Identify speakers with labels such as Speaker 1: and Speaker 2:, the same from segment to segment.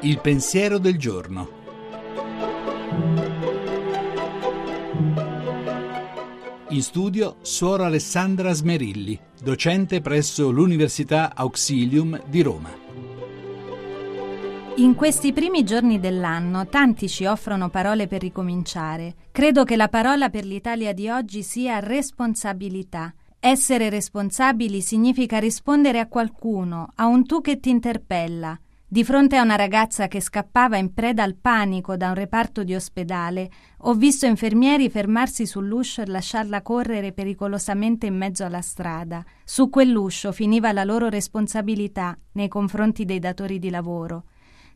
Speaker 1: Il pensiero del giorno. In studio Suora Alessandra Smerilli, docente presso l'Università Auxilium di Roma.
Speaker 2: In questi primi giorni dell'anno tanti ci offrono parole per ricominciare. Credo che la parola per l'Italia di oggi sia responsabilità. Essere responsabili significa rispondere a qualcuno, a un tu che ti interpella. Di fronte a una ragazza che scappava in preda al panico da un reparto di ospedale, ho visto infermieri fermarsi sull'uscio e lasciarla correre pericolosamente in mezzo alla strada. Su quell'uscio finiva la loro responsabilità nei confronti dei datori di lavoro.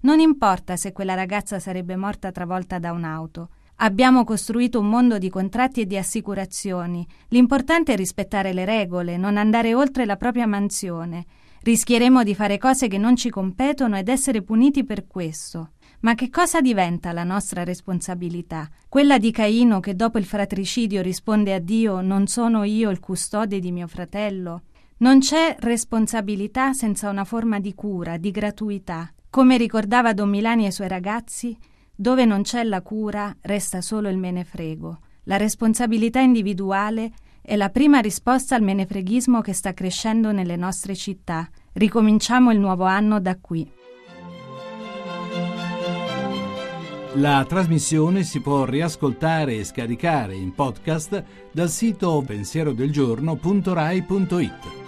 Speaker 2: Non importa se quella ragazza sarebbe morta travolta da un'auto. Abbiamo costruito un mondo di contratti e di assicurazioni. L'importante è rispettare le regole, non andare oltre la propria mansione. Rischieremo di fare cose che non ci competono ed essere puniti per questo. Ma che cosa diventa la nostra responsabilità? Quella di Caino che dopo il fratricidio risponde a Dio non sono io il custode di mio fratello? Non c'è responsabilità senza una forma di cura, di gratuità. Come ricordava Don Milani ai suoi ragazzi, dove non c'è la cura resta solo il menefrego. La responsabilità individuale è la prima risposta al menefreghismo che sta crescendo nelle nostre città. Ricominciamo il nuovo anno da qui.
Speaker 1: La trasmissione si può riascoltare e scaricare in podcast dal sito pensierodelgiorno.rai.it.